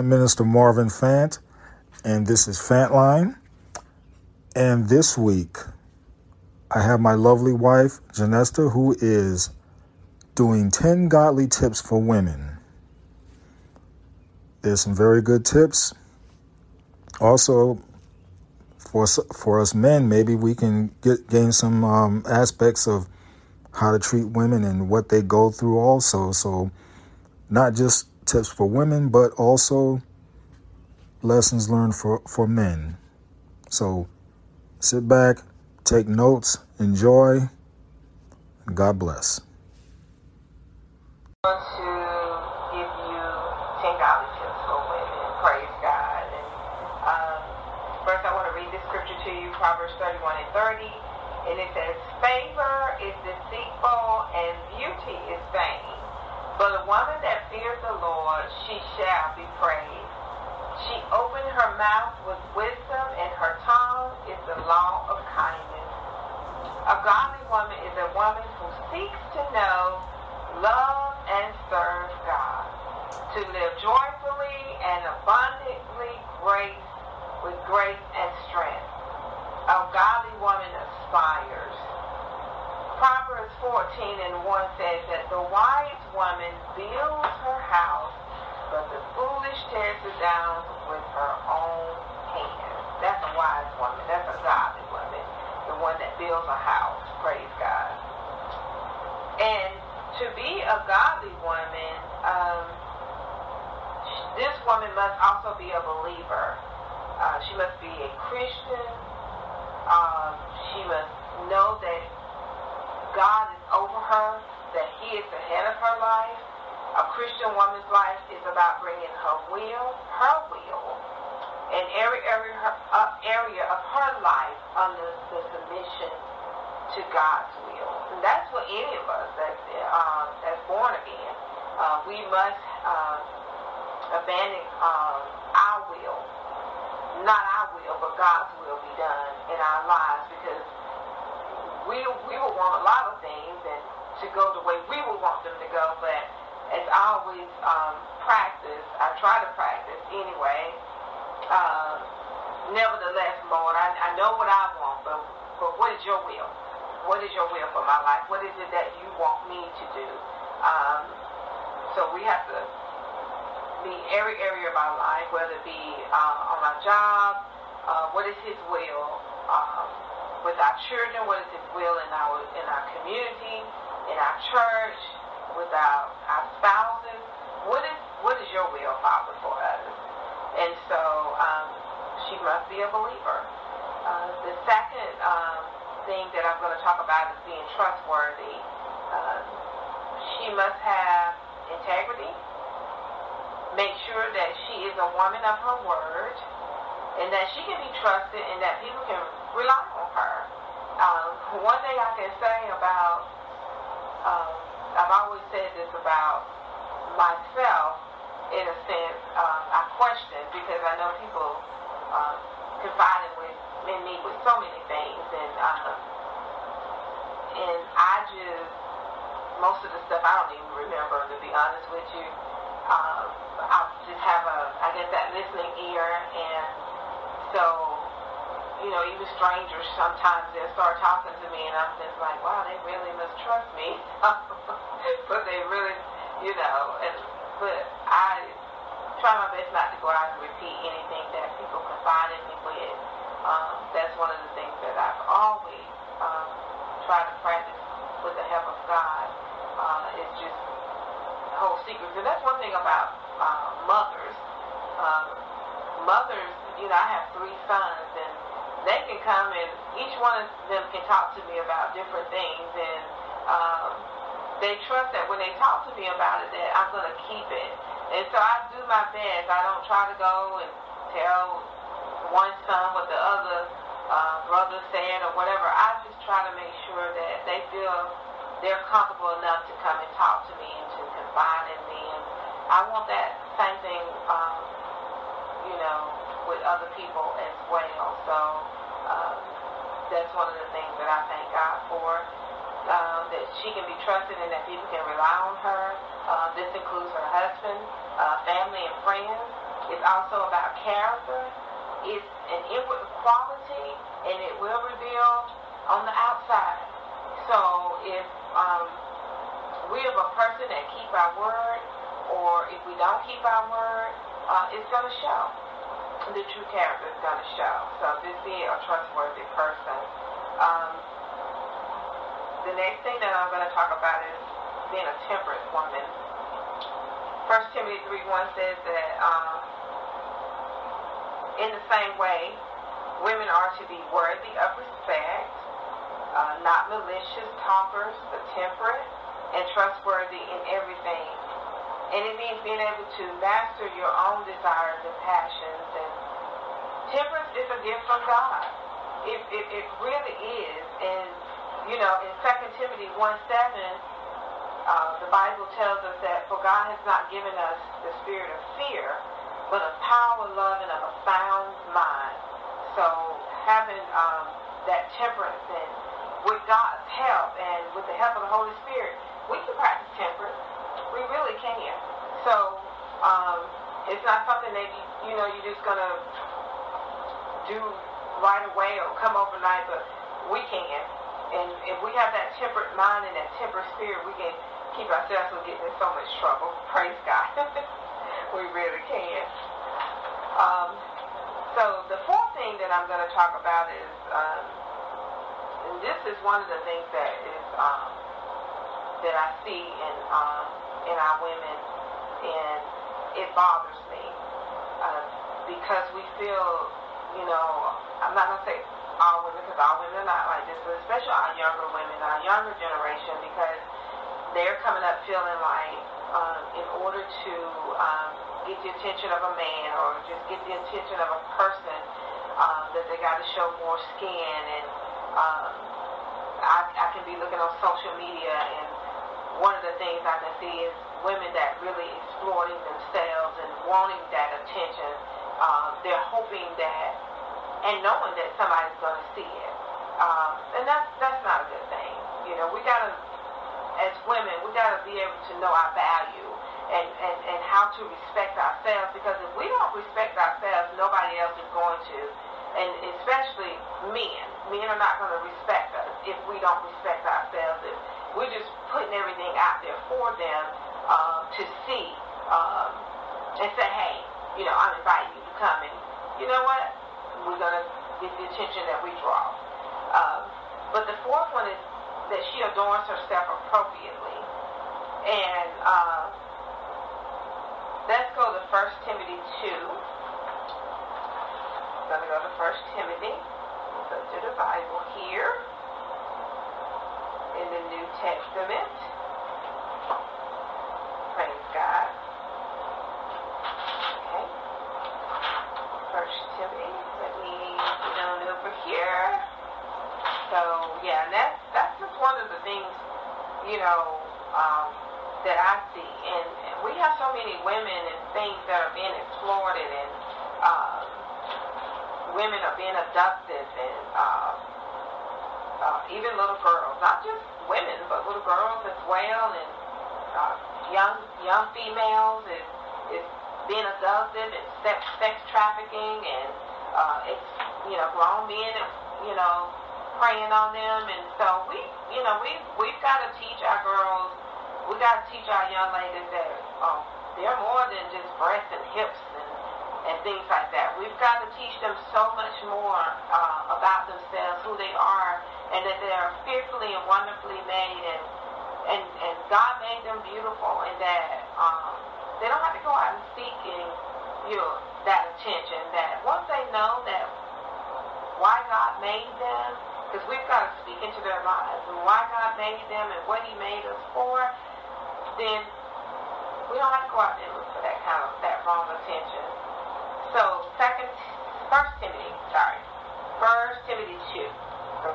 I'm Minister Marvin Fant, and this is Fantline. And this week, I have my lovely wife, Janesta, who is doing 10 godly tips for women. There's some very good tips. Also, for us, for us men, maybe we can get gain some um, aspects of how to treat women and what they go through also. So, not just tips for women, but also lessons learned for, for men. So sit back, take notes, enjoy, God bless. want to give you 10 tips for women. Praise God. And um, first, I want to read this scripture to you Proverbs 31 and 30. And it says, Favor is deceitful and beauty is vain. But a woman that fears the Lord, she shall be praised. She opened her mouth with wisdom, and her tongue is the law of kindness. A godly woman is a woman who seeks to know, love, and serve God, to live joyfully and abundantly grace with grace and strength. A godly woman aspires. Proverbs 14 and 1 says that the wise woman builds her house, but the foolish tears it down with her own hands. That's a wise woman. That's a godly woman. The one that builds a house. Praise God. And to be a godly woman, um, this woman must also be a believer. Uh, she must be a Christian. Um, she must know that God is over her, that He is the head of her life. A Christian woman's life is about bringing her will, her will, and every area, uh, of her life under the submission to God's will. And that's what any of us that's, uh, that's born again, uh, we must uh, abandon um, our will, not our will, but God's will be done in our lives because we we will want a lot of things and to go the way we would want them to go, but as I always um, practice, I try to practice anyway. Uh, nevertheless, Lord, I, I know what I want, but but what is your will? What is your will for my life? What is it that you want me to do? Um, so we have to be every area of our life, whether it be uh, on our job, uh, what is His will um, with our children, what is His will in our in our community, in our church, with our our spouses. What is what is your will, Father, for us? And so um, she must be a believer. Uh, the second um, thing that I'm going to talk about is being trustworthy. Uh, she must have integrity make sure that she is a woman of her word and that she can be trusted and that people can rely on her. Um, one thing I can say about, um, I've always said this about myself, in a sense, um, I question because I know people um, confide in, with, in me with so many things and um, and I just, most of the stuff I don't even remember, to be honest with you. Um, I just have a, I guess that listening ear, and So, you know, even strangers sometimes they'll start talking to me, and I'm just like, wow, they really must trust me. but they really, you know, and but I try my best not to go out and repeat anything that people confide in me with. Um, that's one of the things that I've always um, tried to practice with the help of God. Uh, is just hold secrets, and that's one thing about uh, mothers. Um, mothers, you know, I have three sons, and they can come and each one of them can talk to me about different things, and um, they trust that when they talk to me about it, that I'm going to keep it. And so I do my best. I don't try to go and tell one son what the other uh, brother said or whatever. I just try to make sure that they feel they're comfortable enough to come and talk to me and to confide in me. And I want that same thing, um, you know, with other people as well. So um, that's one of the things that I thank God for. Um, that she can be trusted and that people can rely on her. Uh, this includes her husband, uh, family, and friends. It's also about character. It's an inward quality, and it will reveal on the outside. So if um, we have a person that keep our word, or if we don't keep our word, uh, it's going to show. The true character is going to show. So just be a trustworthy person. Um, the next thing that I'm going to talk about is being a temperate woman. 1 Timothy 3 1 says that um, in the same way, women are to be worthy of respect, uh, not malicious talkers, but temperate and trustworthy in everything. And it means being able to master your own desires and passions. Temperance is a gift from God. It, it, it really is. And, you know, in 2 Timothy 1 7, uh, the Bible tells us that for God has not given us the spirit of fear, but of power, love, and of a sound mind. So having um, that temperance and with God's help and with the help of the Holy Spirit, we can practice temperance. We really can. So um, it's not something that you, you know you're just gonna do right away or come overnight, but we can. And if we have that temperate mind and that temperate spirit, we can keep ourselves from getting in so much trouble. Praise God. we really can. Um, so the fourth thing that I'm going to talk about is, um, and this is one of the things that is um, that I see in um, in our women, and it bothers me uh, because we feel, you know, I'm not going to say all women because all women are not like this, but especially our younger women, our younger generation, because they're coming up feeling like um, in order to um, get the attention of a man or just get the attention of a person, um, that they got to show more skin. And um, I, I can be looking on social media, and one of the things I can see is women that really exploiting themselves and wanting that attention. Um, they're hoping that and knowing that somebody's going to see it. Um, and that's that's not a good thing. You know, we gotta as women, we got to be able to know our value and, and, and how to respect ourselves because if we don't respect ourselves, nobody else is going to. And especially men. Men are not going to respect us if we don't respect ourselves. If we're just putting everything out there for them uh, to see um, and say, hey, you know, I'm inviting you And you know what? We're going to get the attention that we draw. Um, but the fourth one is that she adorns herself appropriately. And uh, let's go to 1 Timothy 2. I'm going to go to 1 Timothy. Go to the Bible here in the New Testament. Praise God. Okay. 1 Timothy. Let me get on over here. So yeah, and that's that's just one of the things, you know, um, that I see. And, we have so many women and things that are being exploited, and uh, women are being abducted, and uh, uh, even little girls, not just women, but little girls as well, and uh, young young females is is being abducted and sex sex trafficking trafficking and uh, it's, you know, grown men, you know, preying on them. And so we, you know, we we've got to teach our girls, we got to teach our young ladies that um, they're more than just breasts and hips and and things like that. We've got to teach them so much more uh, about themselves, who they are, and that they are fearfully and wonderfully made, and and and God made them beautiful, and that um, they don't have to go out and seeking you know that attention. That once they know that why God made them, because we've got to speak into their lives and why God made them and what He made us for, then we don't have to go out there look for that kind of that wrong attention. So second, First Timothy, sorry, First Timothy two.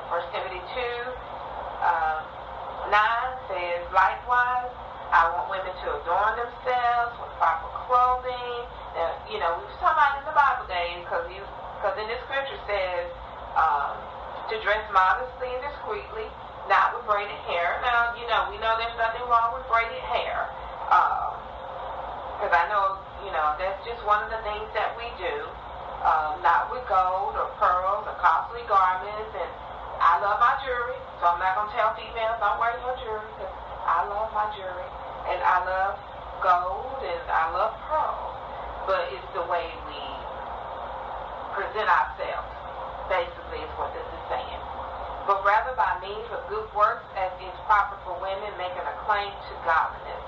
First Timothy two, uh, nine says, likewise, I want women to adorn themselves with proper clothing. Now, you know, we were talking about in the Bible days because you, because in the scripture says um, to dress modestly and discreetly, not with braided hair. Now, you know, we know there's nothing wrong with braided hair. Because um, I know you know, that's just one of the things that we do. Um, not with gold or pearls or costly garments. And I love my jewelry, so I'm not going to tell females don't wear your jewelry because I love my jewelry. And I love gold and I love pearls. But it's the way we present ourselves, basically, is what this is saying. But rather by means of good works as is proper for women making a claim to godliness.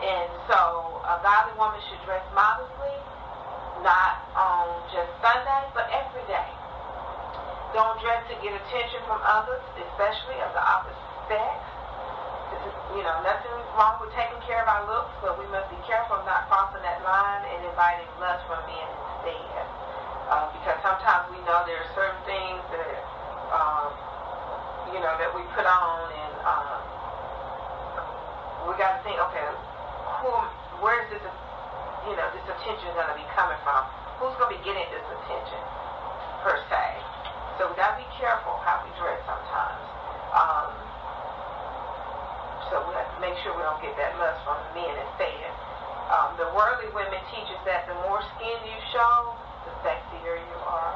And so a godly woman should dress modestly, not on just Sunday, but every day. Don't dress to get attention from others, especially of the opposite sex. You know, nothing wrong with taking care of our looks, but we must be careful of not crossing that line and inviting lust from men instead. Uh, because sometimes we know there are certain things that, um, you know, that we put on and um, we got to think, okay, who, where's this, you know, this attention going to be coming from? Who's going to be getting this attention, per se? So we got to be careful how we dress sometimes. Um, so we have to make sure we don't get that lust from the men instead. Um, the worldly women teaches that the more skin you show, the sexier you are.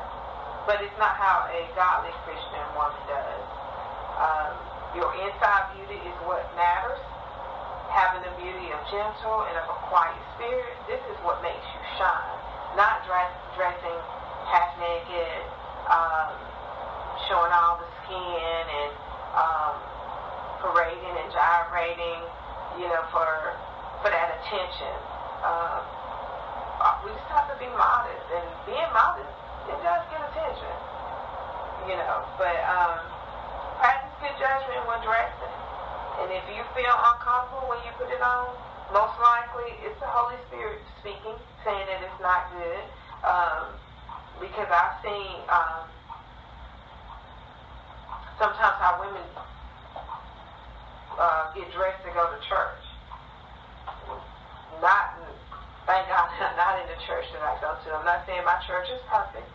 But it's not how a godly Christian woman does. Um, your inside beauty is what matters having the beauty of gentle and of a quiet spirit, this is what makes you shine. Not dress, dressing half naked, um, showing all the skin and um, parading and gyrating, you know, for for that attention. Um, uh, we just have to be modest, and being modest, it does get attention, you know. But um, good judgment when dressing. And if you feel uncomfortable when you put it on, most likely it's the Holy Spirit speaking, saying that it's not good. Um, because I've seen um, sometimes how women uh, get dressed to go to church. Not, thank God, not in the church that I go to. I'm not saying my church is perfect,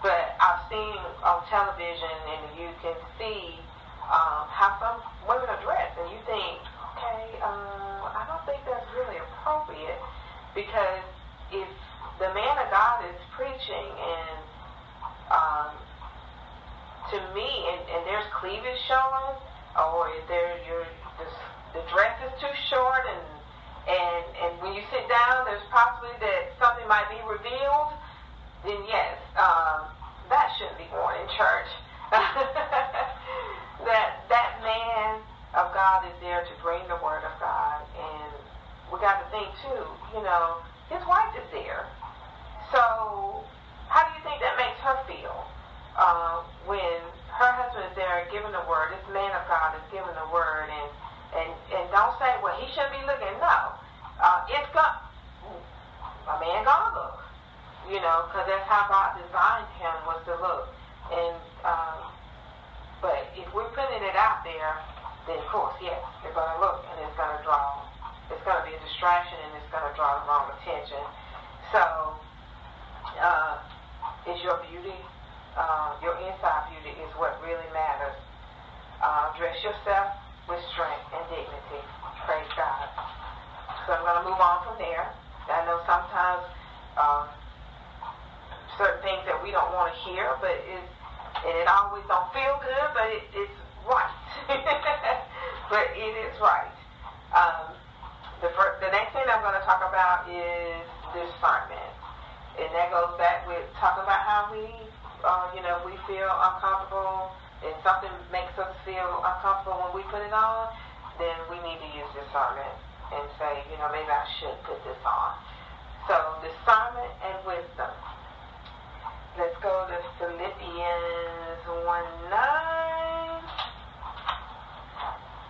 but I've seen on television and you can see um, how some women are dressed, and you think, okay, uh, I don't think that's really appropriate because if the man of God is preaching and um, to me, and, and there's cleavage showing, or if there your the, dress is too short, and and and when you sit down, there's possibly that something might be revealed. Then yes, um, that shouldn't be worn in church. that that man of God is there to bring the word of God, and we got to think too. You know, his wife is there, so how do you think that makes her feel uh, when her husband is there giving the word? This man of God is giving the word, and and and don't say, well, he shouldn't be looking. No, uh, it's got a man gonna look, you know, because that's how God designed him was to look, and. Um, but if we're putting it out there, then of course, yes, they're going to look and it's going to draw, it's going to be a distraction and it's going to draw the wrong attention. So, uh, is your beauty, uh, your inside beauty is what really matters. Uh, dress yourself with strength and dignity. Praise God. So I'm going to move on from there. I know sometimes uh, certain things that we don't want to hear, but it's, and it always don't feel good, but it, it's right. but it is right. Um, the, first, the next thing I'm going to talk about is discernment. And that goes back with talking about how we, uh, you know, we feel uncomfortable and something makes us feel uncomfortable when we put it on, then we need to use discernment and say, you know, maybe I should put this on. So discernment and wisdom. Let's go to Philippians 1 9.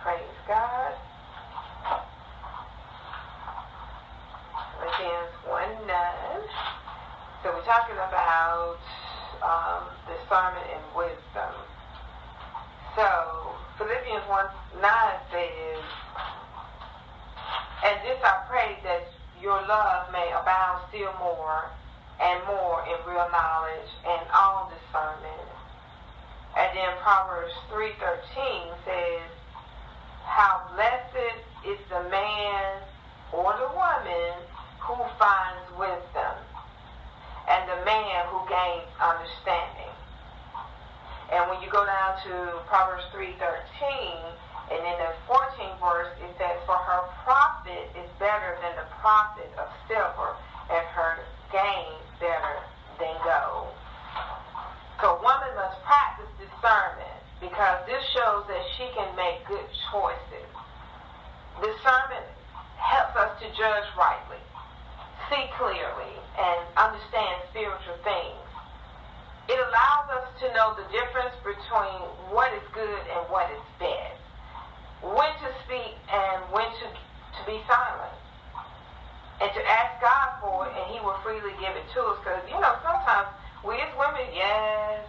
Praise God. Philippians 1 9. So we're talking about um, discernment and wisdom. So Philippians 1 9 says, And this I pray that your love may abound still more and more in real knowledge and all discernment. And then Proverbs 3.13 says, How blessed is the man or the woman who finds wisdom, and the man who gains understanding. And when you go down to Proverbs 3.13, and in the 14th verse, it says, For her profit is better than the profit of silver, and her gain better than gold. So woman must practice discernment because this shows that she can make good choices. Discernment helps us to judge rightly, see clearly, and understand spiritual things. It allows us to know the difference between what is good and what is bad, when to speak and when to, to be silent and to ask God for it, and He will freely give it to us. Because, you know, sometimes we as women, yes,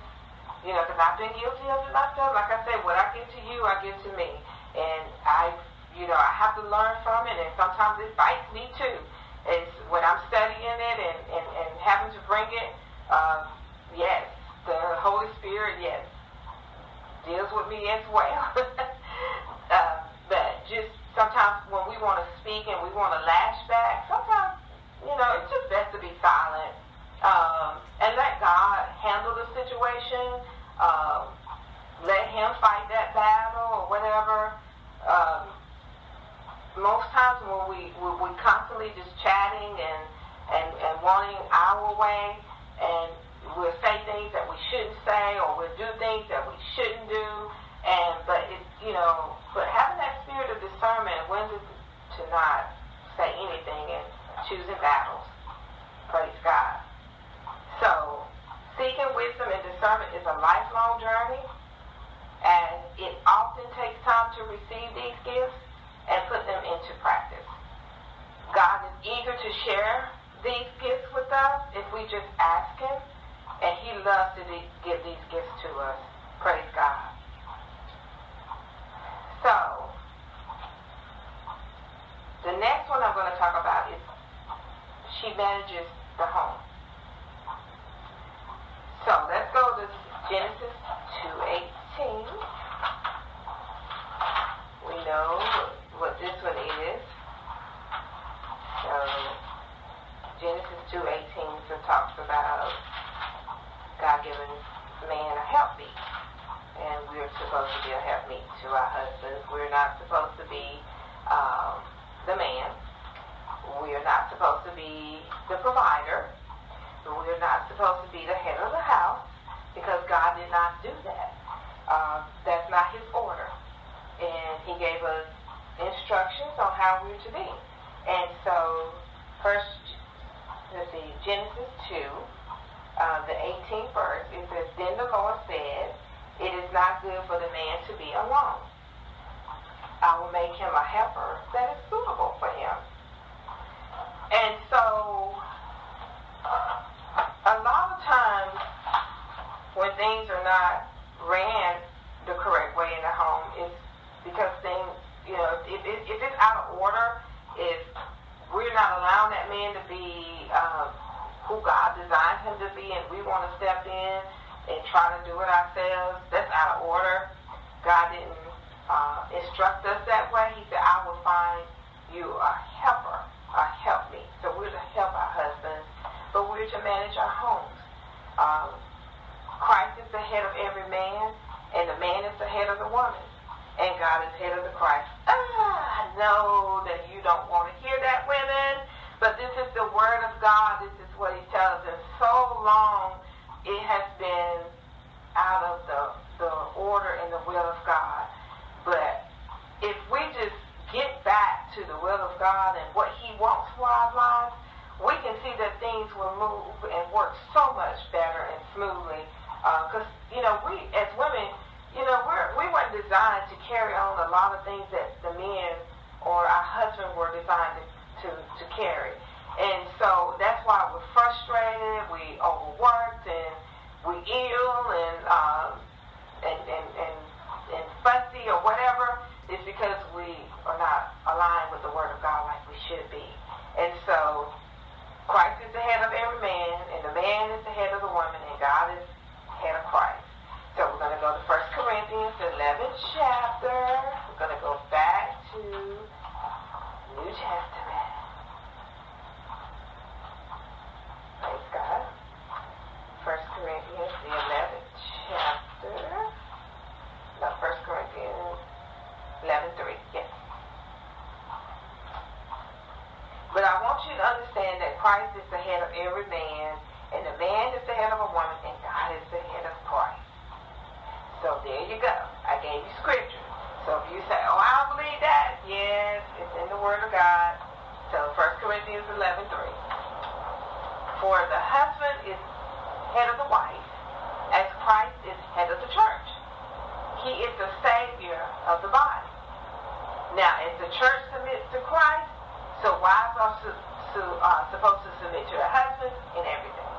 you know, because I've been guilty of it myself. Like I said, what I give to you, I give to me. And I, you know, I have to learn from it, and sometimes it bites me too. It's when I'm studying it and, and, and having to bring it, uh, yes, the Holy Spirit, yes, deals with me as well. uh, but just sometimes when we want to speak and we want to lash back, sometimes, you know, it's just best to be silent um, and let God handle the situation. Um, let Him fight that battle or whatever. Um, most times when we we we constantly just chatting and and and wanting our way, and we'll say things that we shouldn't say, or we'll do things that we shouldn't do. And but it, you know, but having that spirit of discernment, when to, to not say anything and choosing battles. Praise God. So, seeking wisdom and discernment is a lifelong journey, and it often takes time to receive these gifts and put them into practice. God is eager to share these gifts with us if we just ask Him, and He loves to give these gifts to us. Praise God. So, the next one I'm going to talk about is she manages the home. So let's go to Genesis 2.18. We know what this one is. So Genesis 2.18 so talks about God giving man a helpmeet and we're supposed to be a helpmeet to our husbands. We're not supposed to be um, the man. We're not supposed to be the provider. We're not supposed to be the head of the house because God did not do that. Uh, that's not His order. And He gave us instructions on how we're to be. And so, first, let's see, Genesis 2, uh, the 18th verse, it says, Then the Lord said, it is not good for the man to be alone. I will make him a helper that is suitable for him. And so, a lot of times when things are not ran the correct way in the home, is because things, you know, if, if, if it's out of order, if we're not allowing that man to be uh, who God designed him to be, and we want to step in and try to do it ourselves, that's out of order. God didn't uh, instruct us that way. He said, I will find you a helper, a helpmeet. So we're to help our husbands, but we're to manage our homes. Um, Christ is the head of every man, and the man is the head of the woman, and God is head of the Christ. Ah, I know that you don't want to hear that, women, but this is the word of God. This is what He tells us. So long it has been out of the, the order and the will of God. But if we just get back to the will of God and what He wants for our lives, we can see that things will move and work so much better and smoothly. Because, uh, you know, we as women, you know, we're, we weren't designed to carry on a lot of things that the men or our husband were designed to, to, to carry. And so that's why we're frustrated, we overworked, and we ill, and um, and, and, and, and fussy or whatever. It's because we are not aligned with the Word of God like we should be. And so Christ is the head of every man, and the man is the head of the woman, and God is head of Christ. So we're going to go to 1 Corinthians, 11 chapter. We're going to go back to New Testament. Praise God. 1 Corinthians, the 11th chapter. No, 1 Corinthians 11, 3. Yes. But I want you to understand that Christ is the head of every man, and the man is the head of a woman, and God is the head of Christ. So there you go. I gave you scripture. So if you say, oh, I don't believe that, yes, it's in the Word of God. So 1 Corinthians 11, 3. For the husband is head of the wife, as Christ is head of the church. He is the Savior of the body. Now, as the church submits to Christ, so wives are su- su- uh, supposed to submit to their husbands in everything.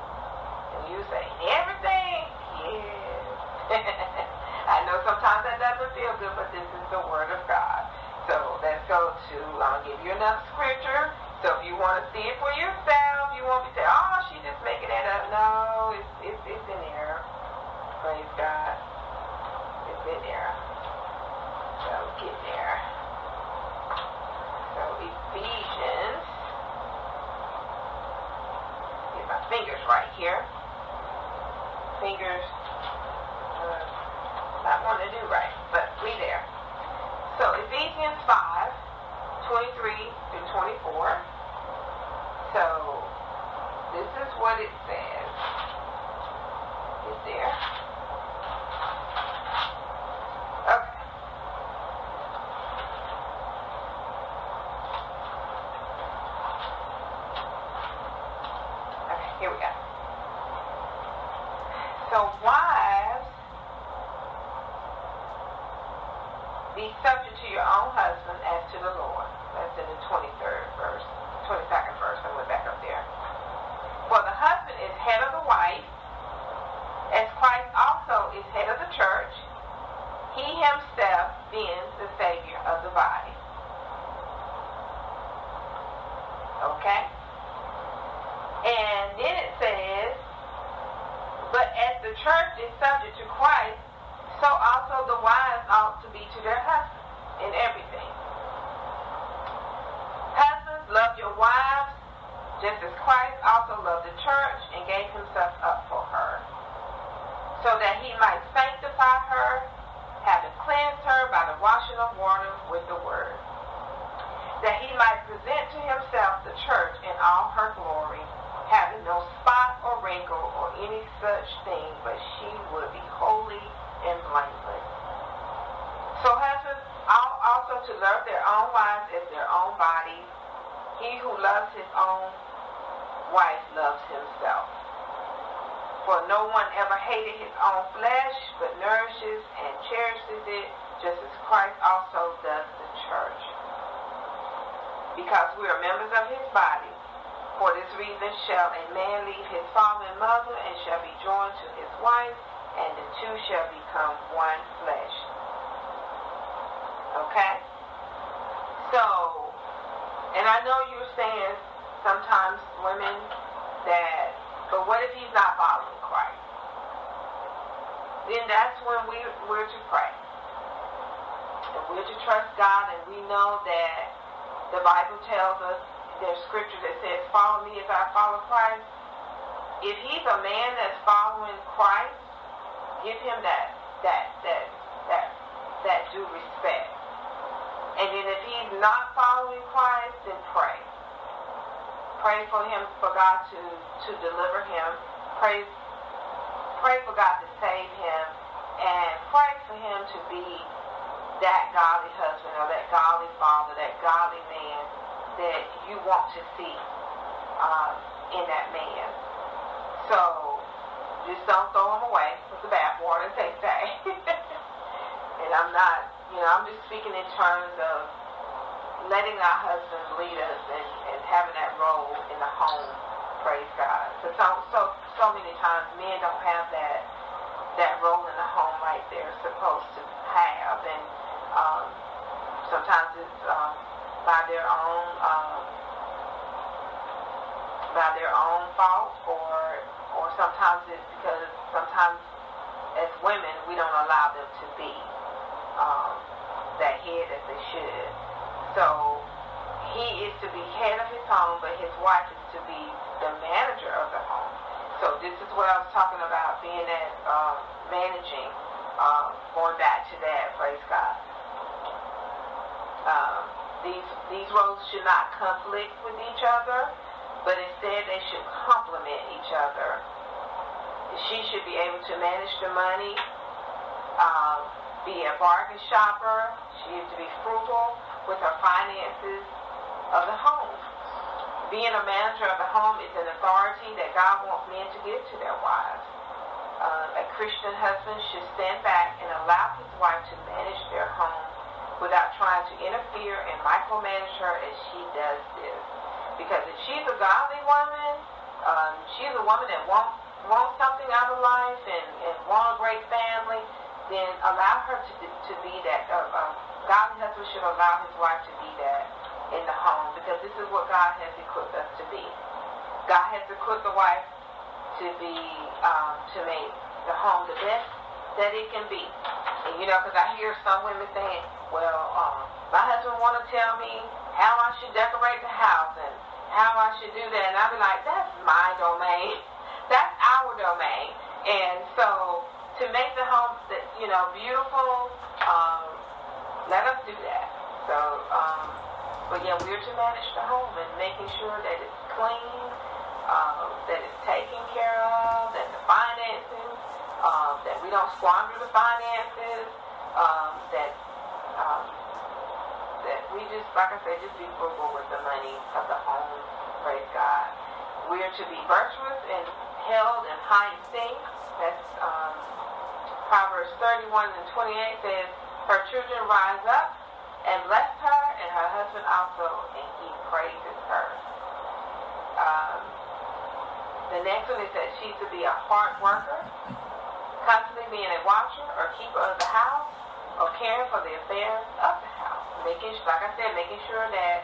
And you say, everything? Yes. I know sometimes that doesn't feel good, but this is the Word of God. So let's go to, Another scripture. So if you want to see it for yourself, you won't be saying, oh, she's just making that up. No, it's, it's, it's in there. Praise God. It's in there. So get there. So Ephesians. Get my fingers right here. Fingers. Uh, not want to do right, but we there. So Ephesians 5, 23 through 24. So this is what it says. Is there? Okay. Okay, here we go. So wives, be subject to your own husband as to the Lord. That's in the 23rd verse, 22nd verse. I went back up there. For the husband is head of the wife, as Christ also is head of the church, he himself being the Savior of the body. Okay? And then it says, but as the church is subject to Christ, so also the wives ought to be to their husbands in everything. Husbands, love your wives, just as Christ also loved the church and gave himself up for her, so that he might sanctify her, having cleansed her by the washing of water with the word, that he might present to himself the church in all her glory, having no spot or wrinkle or any such thing, but she would be holy and blameless. So husbands ought also to love their own wives as their own bodies. He who loves his own wife loves himself. For no one ever hated his own flesh, but nourishes and cherishes it, just as Christ also does the church. Because we are members of his body. For this reason shall a man leave his father and mother, and shall be joined to his wife, and the two shall become one flesh. Okay? So, and I know you're saying sometimes women that, but what if he's not following Christ? Then that's when we, we're to pray. And we're to trust God, and we know that the Bible tells us there's scripture that says, Follow me as I follow Christ. If he's a man that's following Christ, give him that that that that that due respect. And then if he's not following Christ, then pray. For him, for God to, to deliver him. Pray, pray for God to save him. And pray for him to be that godly husband or that godly father, that godly man that you want to see um, in that man. So just don't throw him away with the bathwater, as they say. and I'm not, you know, I'm just speaking in terms of letting our husbands lead us and, and having that role in the home. Praise God. So, so so so many times men don't have that that role in the home like they're supposed to have, and um, sometimes it's um, by their own um, by their own fault, or or sometimes it's because sometimes as women we don't allow them to be um, that head as they should. So he is to be head of his home, but his wife is to be the manager of the home. So this is what I was talking about, being at um, managing, um, going back to that, praise God. Um, these, these roles should not conflict with each other, but instead they should complement each other. She should be able to manage the money, um, be a bargain shopper. She is to be frugal with her finances of the home. Being a manager of the home is an authority that God wants men to give to their wives. Uh, a Christian husband should stand back and allow his wife to manage their home without trying to interfere and micromanage her as she does this. Because if she's a godly woman, um, she's a woman that wants, wants something out of life and, and wants a great family, then allow her to, to be that. Uh, uh, godly husband should allow his wife to be that in the home because this is what God has equipped us to be. God has equipped the wife to be, um, to make the home the best that it can be. And you know, because I hear some women saying, well, um, my husband want to tell me how I should decorate the house and how I should do that. And I'll be like, that's my domain. That's our domain. And so to make the home, you know, beautiful, um, let us do that. So, um, but yeah, we're to manage the home and making sure that it's clean, um, that it's taken care of, that the finances, um, that we don't squander the finances, um, that um, that we just, like I said, just be frugal with the money of the home. Praise God. We are to be virtuous and held in high esteem. That's um, Proverbs 31 and 28 says, Her children rise up and bless her, and her husband also, and he praises her. Um, the next one is that she's to be a hard worker, constantly being a watcher or keeper of the house, or caring for the affairs of the house. Making, like I said, making sure that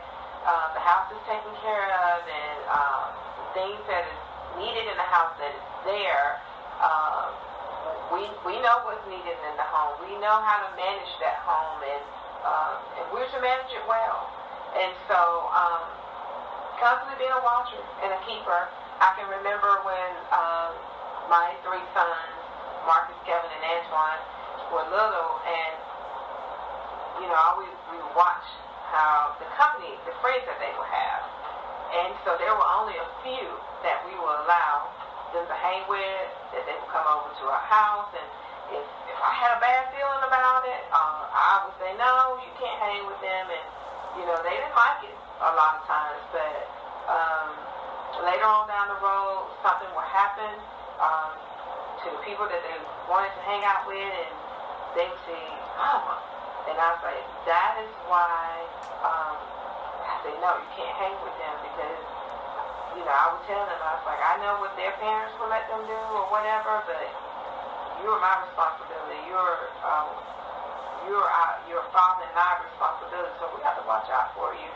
uh, the house is taken care of and um, things that is needed in the house that is there. Um, we we know what's needed in the home. We know how to manage that home, and um, and we're to manage it well. And so, um, constantly being a watcher and a keeper. I can remember when um, my three sons, Marcus, Kevin, and Antoine, were little, and you know, always we watch how the company, the friends that they would have. And so there were only a few that we would allow them to hang with, that they would come over to our house. And if, if I had a bad feeling about it, uh, I would say, no, you can't hang with them. And, you know, they didn't like it a lot of times. But um, later on down the road, something would happen um, to the people that they wanted to hang out with. And they would say, Mama, and I was like, that is why um, I said, no, you can't hang with them because, you know, I would tell them, I was like, I know what their parents would let them do or whatever, but you're my responsibility. You're, um, you're our, your father and our responsibility, so we have to watch out for you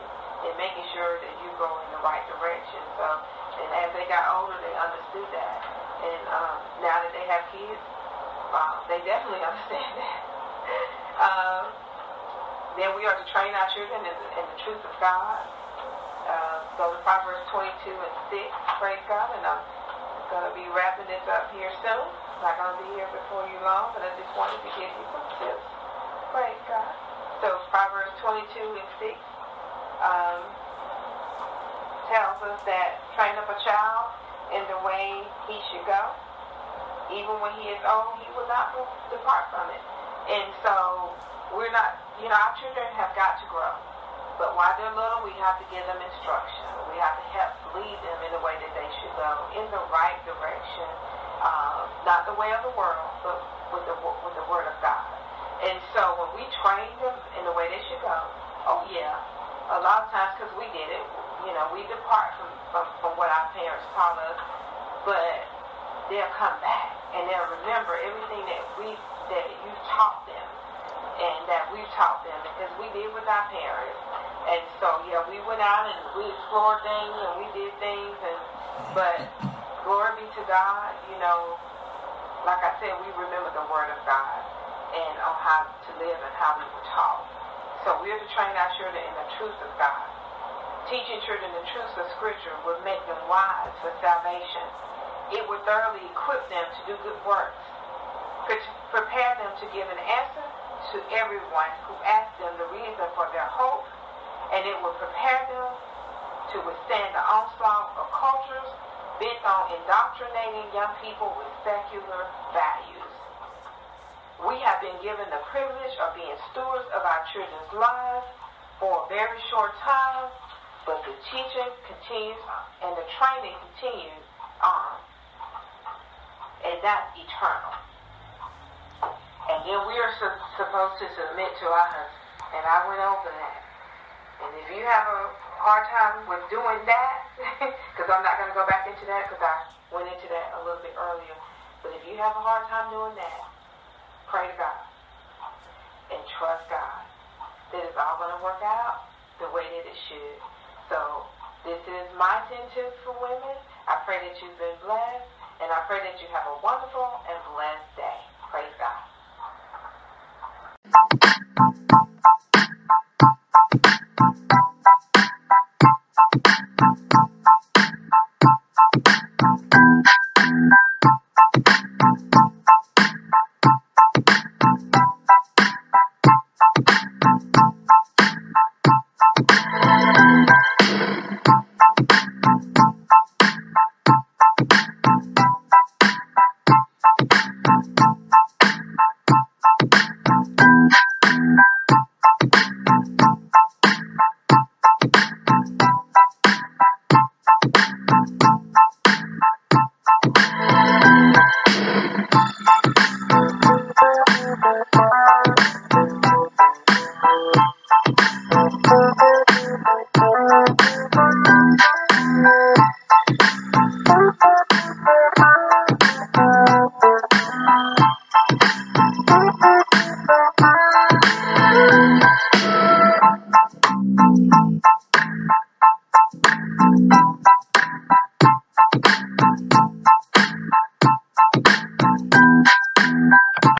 and making sure that you go in the right direction. So, and as they got older, they understood that. And um, now that they have kids, uh, they definitely understand that. Um, then we are to train our children in, in the truth of God. Uh, go to Proverbs 22 and 6, praise God. And I'm Gonna be wrapping this up here soon. I'm Not gonna be here before you long, but I just wanted to give you some tips. Praise God. So Proverbs 22 and 6 um, tells us that train up a child in the way he should go. Even when he is old, he will not depart from it. And so we're not, you know, our children have got to grow. But while they're little, we have to give them instruction. Have to help lead them in the way that they should go, in the right direction, uh, not the way of the world, but with the with the Word of God. And so when we train them in the way they should go, oh yeah, a lot of times because we did it, you know, we depart from, from, from what our parents taught us, but they'll come back and they'll remember everything that we that you taught them and that we taught them because we did with our parents. And so, yeah, we went out and we explored things and we did things. And but glory be to God, you know, like I said, we remember the Word of God and on how to live and how we were taught. So we're to train our children in the truth of God. Teaching children the truth of Scripture would make them wise for salvation. It would thoroughly equip them to do good works, prepare them to give an answer to everyone who asks them the reason for their hope and it will prepare them to withstand the onslaught of cultures bent on indoctrinating young people with secular values. We have been given the privilege of being stewards of our children's lives for a very short time, but the teaching continues and the training continues on. And that's eternal. And then we are su- supposed to submit to our husband. And I went over that. And if you have a hard time with doing that, because I'm not going to go back into that because I went into that a little bit earlier. But if you have a hard time doing that, pray to God and trust God that it's all going to work out the way that it should. So this is my 10 tips for women. I pray that you've been blessed, and I pray that you have a wonderful and blessed day. Praise God. Bye.